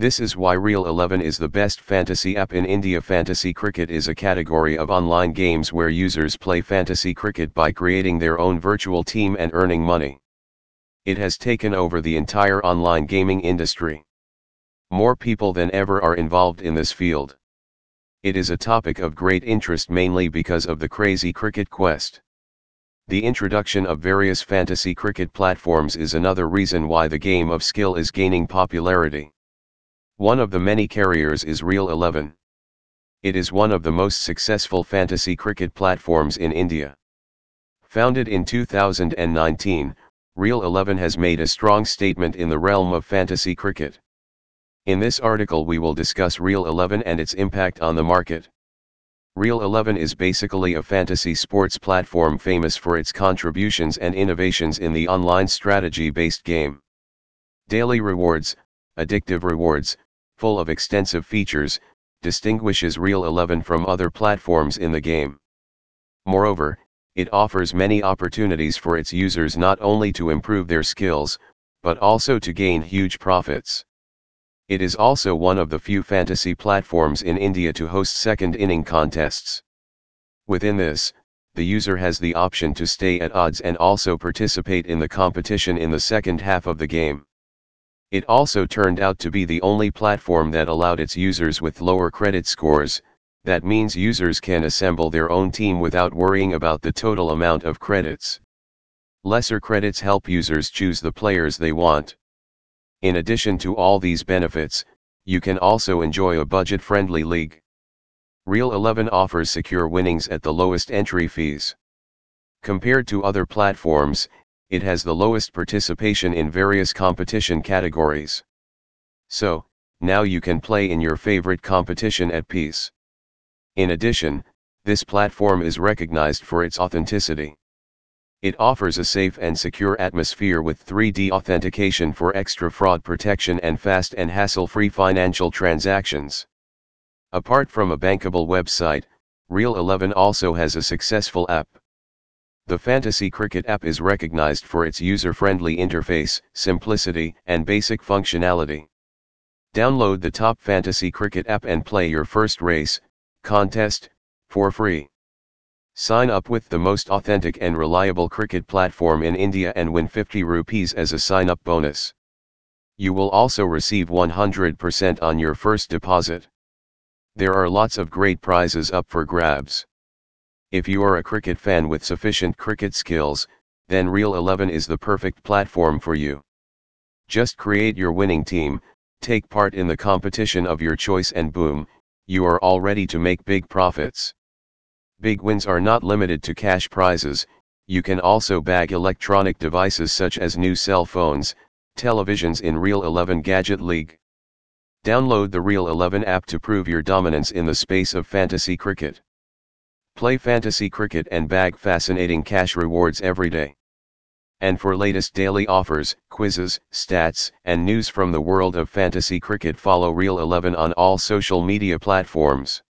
This is why Real 11 is the best fantasy app in India. Fantasy cricket is a category of online games where users play fantasy cricket by creating their own virtual team and earning money. It has taken over the entire online gaming industry. More people than ever are involved in this field. It is a topic of great interest mainly because of the crazy cricket quest. The introduction of various fantasy cricket platforms is another reason why the game of skill is gaining popularity. One of the many carriers is Real 11. It is one of the most successful fantasy cricket platforms in India. Founded in 2019, Real 11 has made a strong statement in the realm of fantasy cricket. In this article we will discuss Real 11 and its impact on the market. Real 11 is basically a fantasy sports platform famous for its contributions and innovations in the online strategy-based game. Daily rewards, addictive rewards, full of extensive features, distinguishes Real 11 from other platforms in the game. Moreover, it offers many opportunities for its users not only to improve their skills, but also to gain huge profits. It is also one of the few fantasy platforms in India to host second inning contests. Within this, the user has the option to stay at odds and also participate in the competition in the second half of the game. It also turned out to be the only platform that allowed its users with lower credit scores, that means users can assemble their own team without worrying about the total amount of credits. Lesser credits help users choose the players they want. In addition to all these benefits, you can also enjoy a budget-friendly league. Real 11 offers secure winnings at the lowest entry fees. Compared to other platforms, it has the lowest participation in various competition categories. So, now you can play in your favorite competition at peace. In addition, this platform is recognized for its authenticity. It offers a safe and secure atmosphere with 3D authentication for extra fraud protection and fast and hassle-free financial transactions. Apart from a bankable website, Real 11 also has a successful app. The Fantasy Cricket app is recognized for its user-friendly interface, simplicity, and basic functionality. Download the top Fantasy Cricket app and play your first race, contest, for free. Sign up with the most authentic and reliable cricket platform in India and win 50 rupees as a sign-up bonus. You will also receive 100% on your first deposit. There are lots of great prizes up for grabs. If you are a cricket fan with sufficient cricket skills, then Real 11 is the perfect platform for you. Just create your winning team, take part in the competition of your choice and boom, you are all ready to make big profits. Big wins are not limited to cash prizes, you can also bag electronic devices such as new cell phones, televisions in Real 11 Gadget League. Download the Real 11 app to prove your dominance in the space of fantasy cricket. Play fantasy cricket and bag fascinating cash rewards every day. And for latest daily offers, quizzes, stats, and news from the world of fantasy cricket follow Real 11 on all social media platforms.